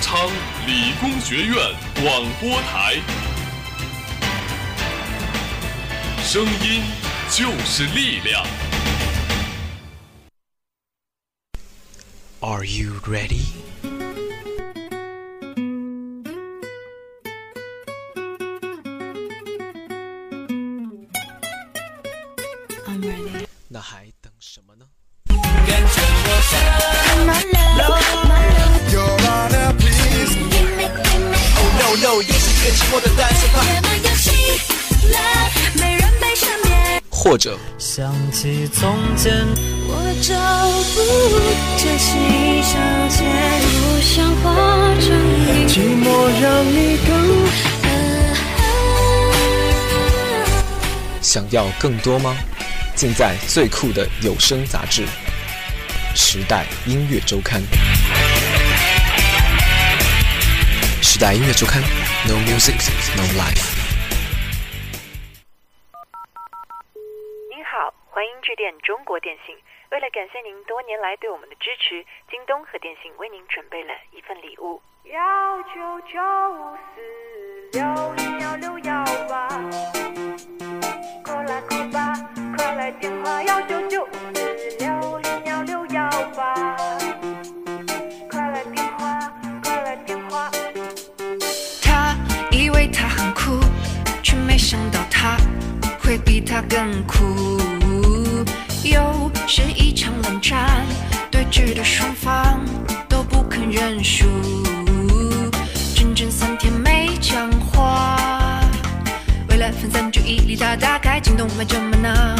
昌理工学院广播台，声音就是力量。Are you ready? 者想起从前，我找不着心上前，不想化成冰。寂寞让你更想要更多吗？尽在最酷的有声杂志《时代音乐周刊》。时代音乐周刊，No music, no life。中国电信。为了感谢您多年来对我们的支持，京东和电信为您准备了一份礼物。幺九九四六零幺六幺八，call 来 call 吧，快来电话幺九九四六零幺六幺八，快来电话，快来电话。他以为他很酷，却没想到他会比他更酷。又是一场冷战，对峙的双方都不肯认输，整整三天没讲话。为了分散注意力，他打开京东买什么呢？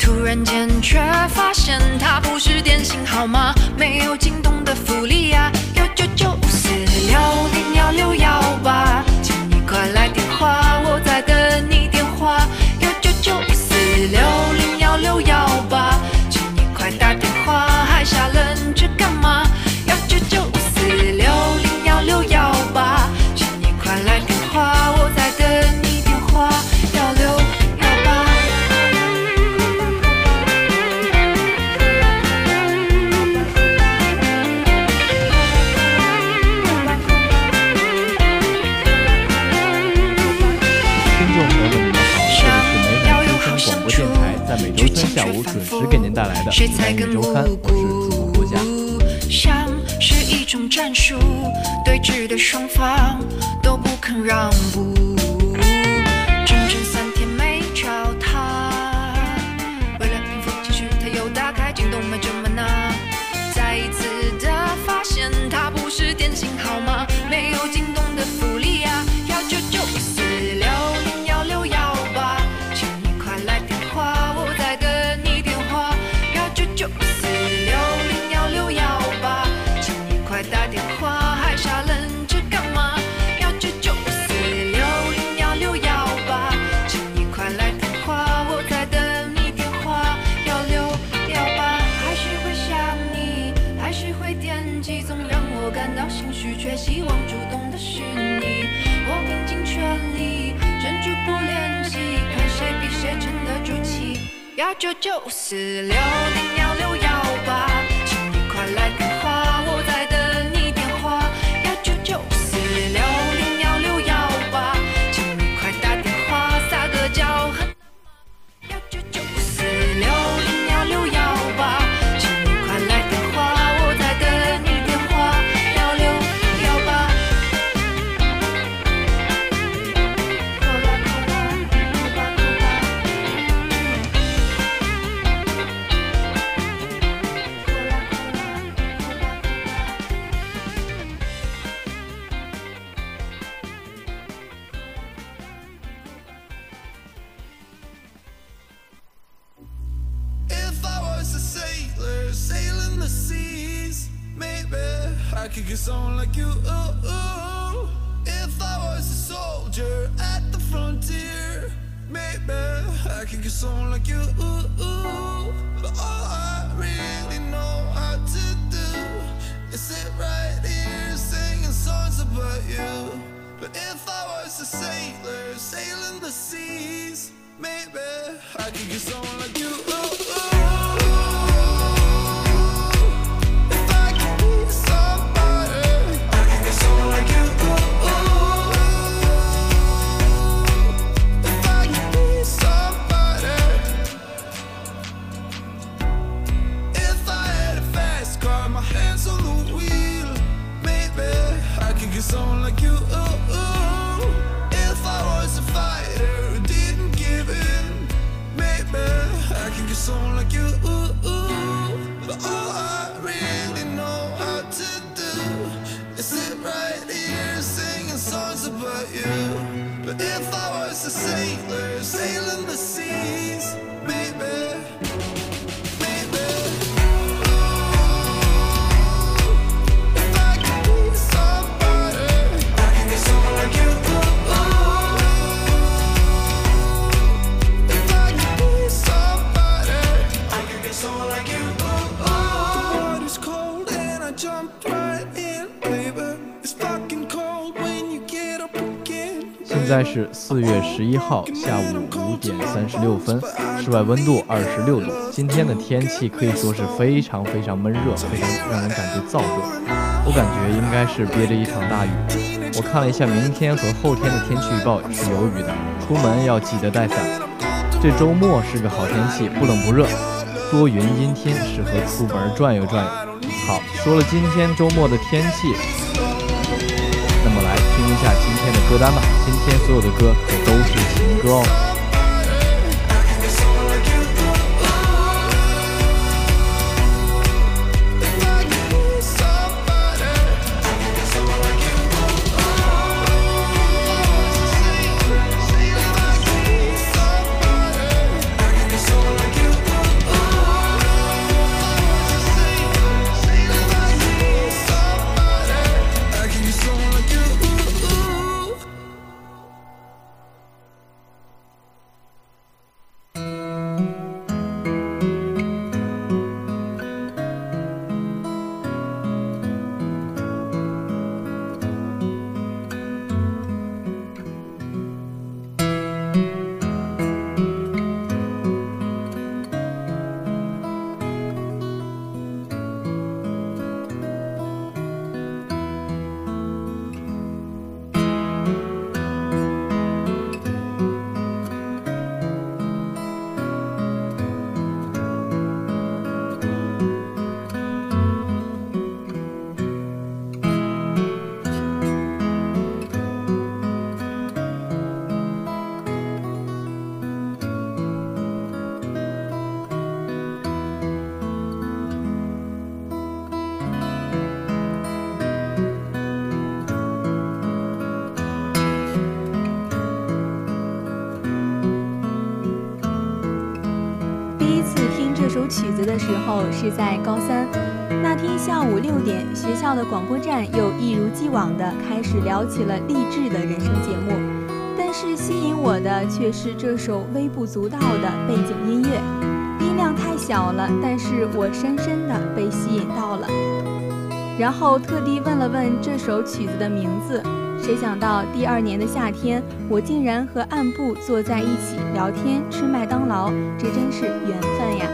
突然间却发现它不是电信号码，没有京东的福利呀、幺九九五四六零幺六幺八，请你快来电话，我在等你电话。幺九九五四六的《谁才更代音乐周刊》，无我是主播郭嘉。辜？像是一种战术，对峙的双方都不肯让步，幺九九四六零 Get someone like you. But all I really know how to do is sit right here singing songs about you. But if I was a sailor sailing the seas, maybe I could get someone like you. Sailor sailing the seas, 现在是四月十一号下午五点三十六分，室外温度二十六度。今天的天气可以说是非常非常闷热，非常让人感觉燥热。我感觉应该是憋着一场大雨。我看了一下明天和后天的天气预报是有雨的，出门要记得带伞。这周末是个好天气，不冷不热，多云阴天，适合出门转悠转悠。好，说了今天周末的天气，天的歌单吧。今天所有的歌可都是情歌哦。候是在高三，那天下午六点，学校的广播站又一如既往的开始聊起了励志的人生节目，但是吸引我的却是这首微不足道的背景音乐，音量太小了，但是我深深的被吸引到了，然后特地问了问这首曲子的名字。谁想到第二年的夏天，我竟然和暗部坐在一起聊天、吃麦当劳，这真是缘分呀！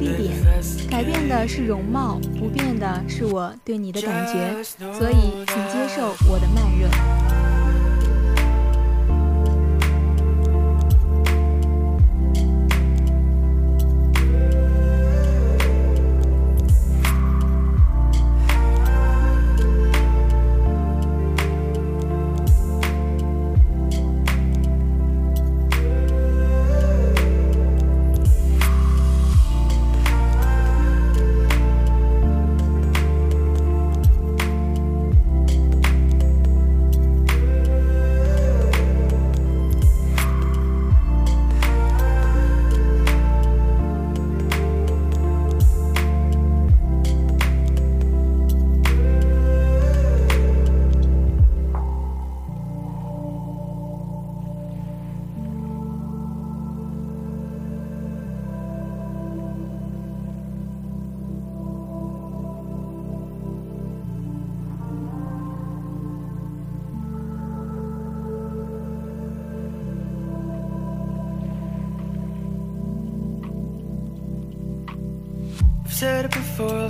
地点，改变的是容貌，不变的是我对你的感觉。所以，请接受我的慢热。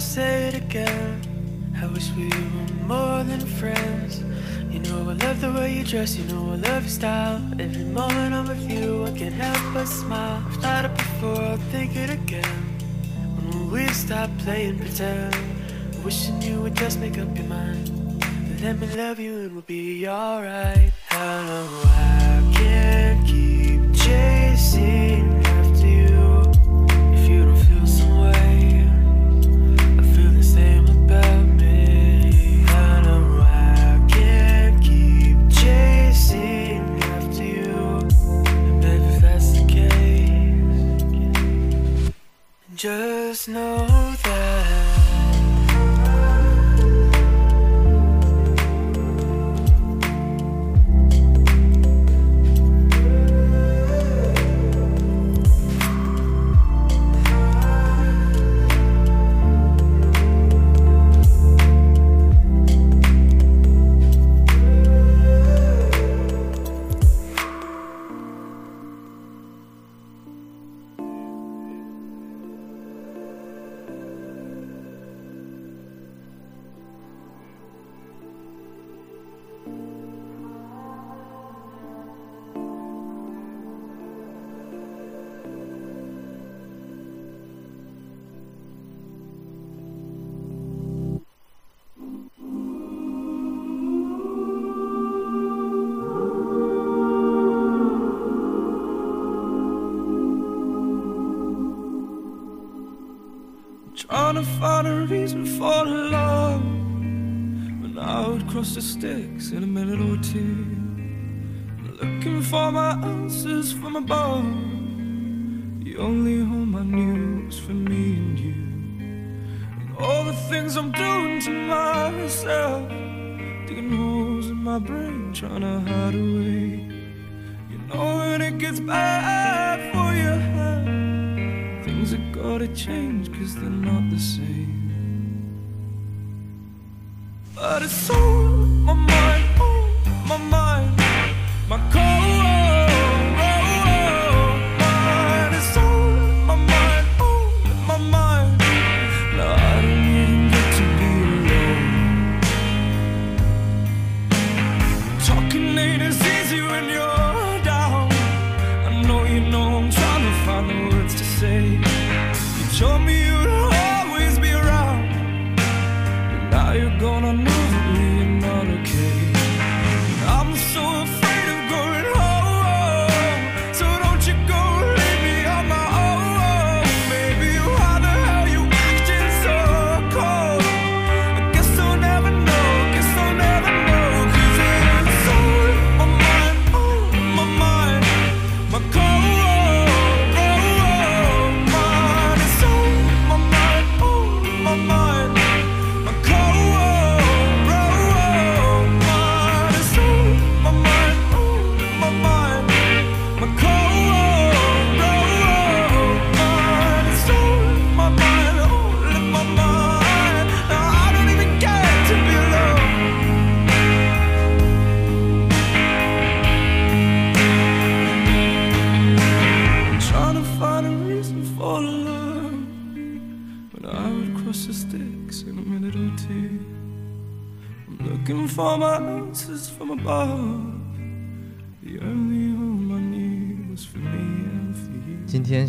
I'll say it again. I wish we were more than friends. You know I love the way you dress, you know I love your style. Every moment I'm with you, I can't help but smile. I've thought it before, I'll think it again. When we stop playing pretend? Wishing you would just make up your mind. Let me love you and we'll be alright. Find a reason for love. When I would cross the sticks in a minute or two Looking for my answers from above. The only home I knew was for me and you. And all the things I'm doing to myself Digging holes in my brain trying to hide away. You know when it gets bad gotta change cause they're not the same. But it's on my mind,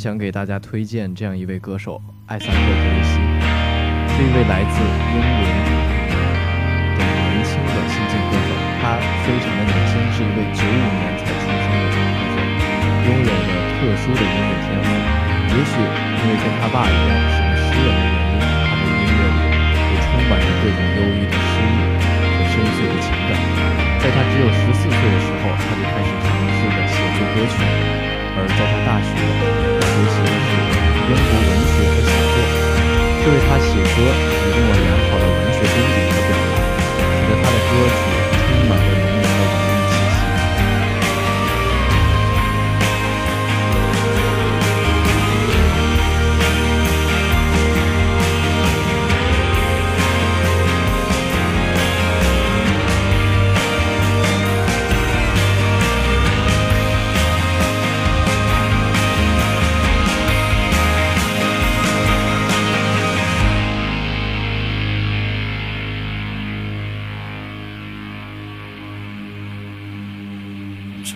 想给大家推荐这样一位歌手艾萨克·德雷西，是一位来自英伦的年轻的新晋歌手。他非常的年轻，是一位九五年才出生的歌手，拥有着特殊的音乐天赋。也许因为跟他爸一样他写歌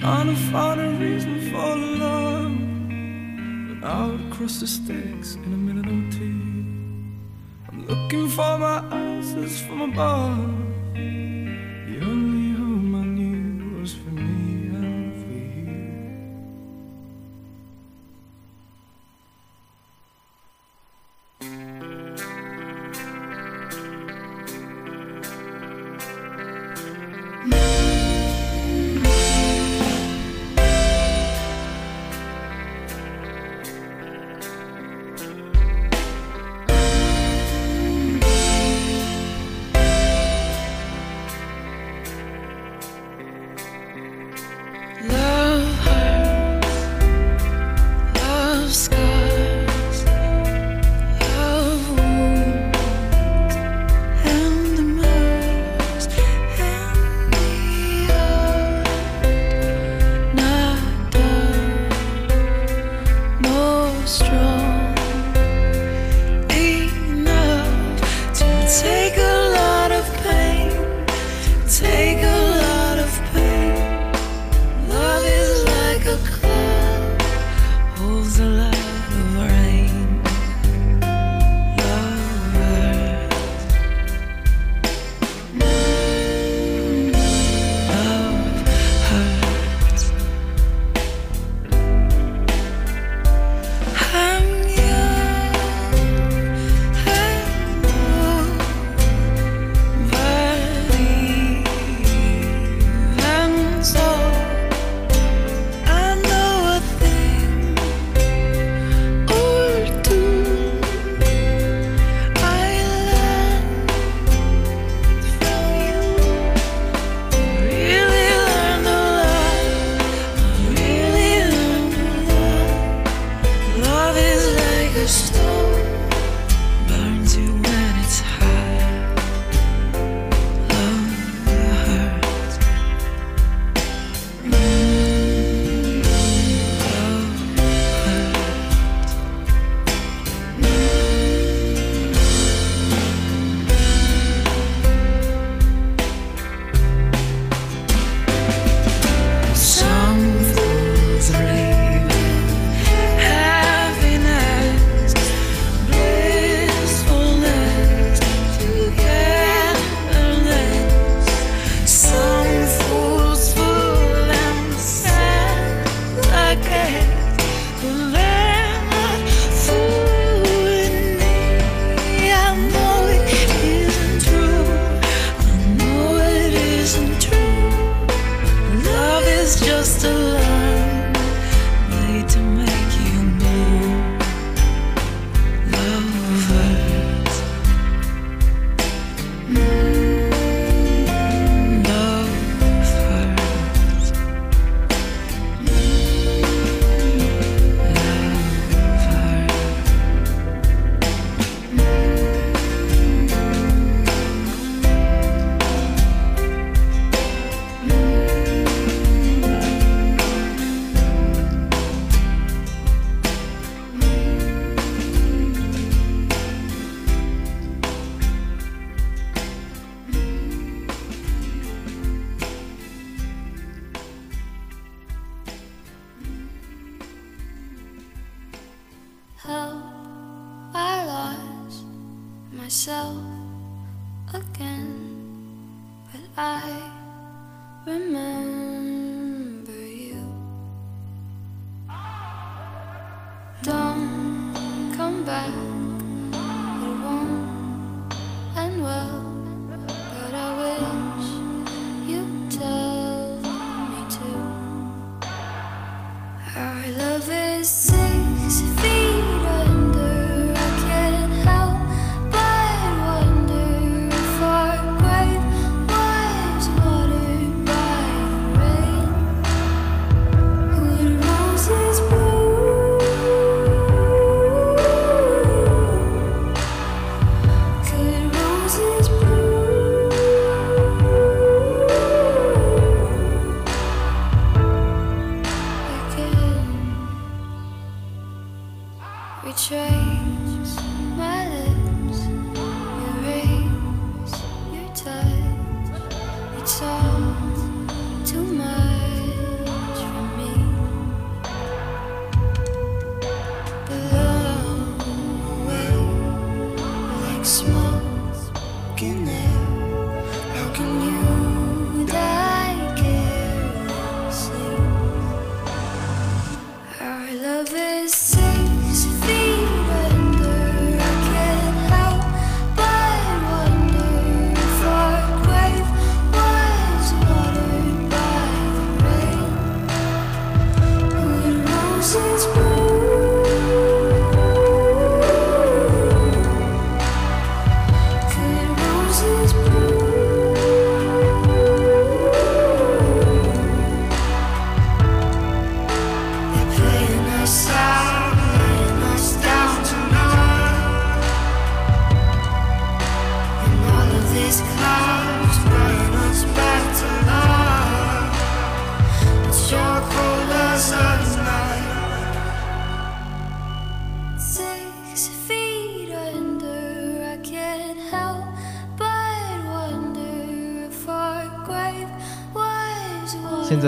Trying to find a reason for love. But out cross the stakes in a minute or two. I'm looking for my answers from above.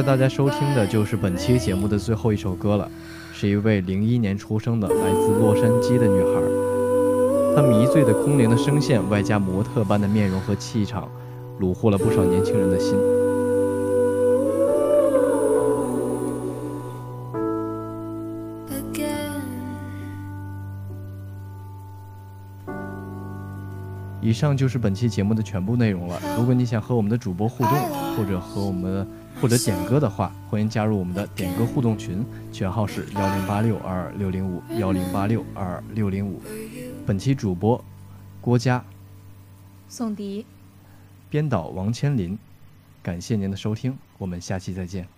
大家收听的就是本期节目的最后一首歌了，是一位零一年出生的来自洛杉矶的女孩。她迷醉的空灵的声线，外加模特般的面容和气场，虏获了不少年轻人的心。以上就是本期节目的全部内容了。如果你想和我们的主播互动，或者和我们或者点歌的话，欢迎加入我们的点歌互动群，群号是幺零八六二二六零五幺零八六二二六零五。本期主播郭嘉，宋迪。编导王千林，感谢您的收听，我们下期再见。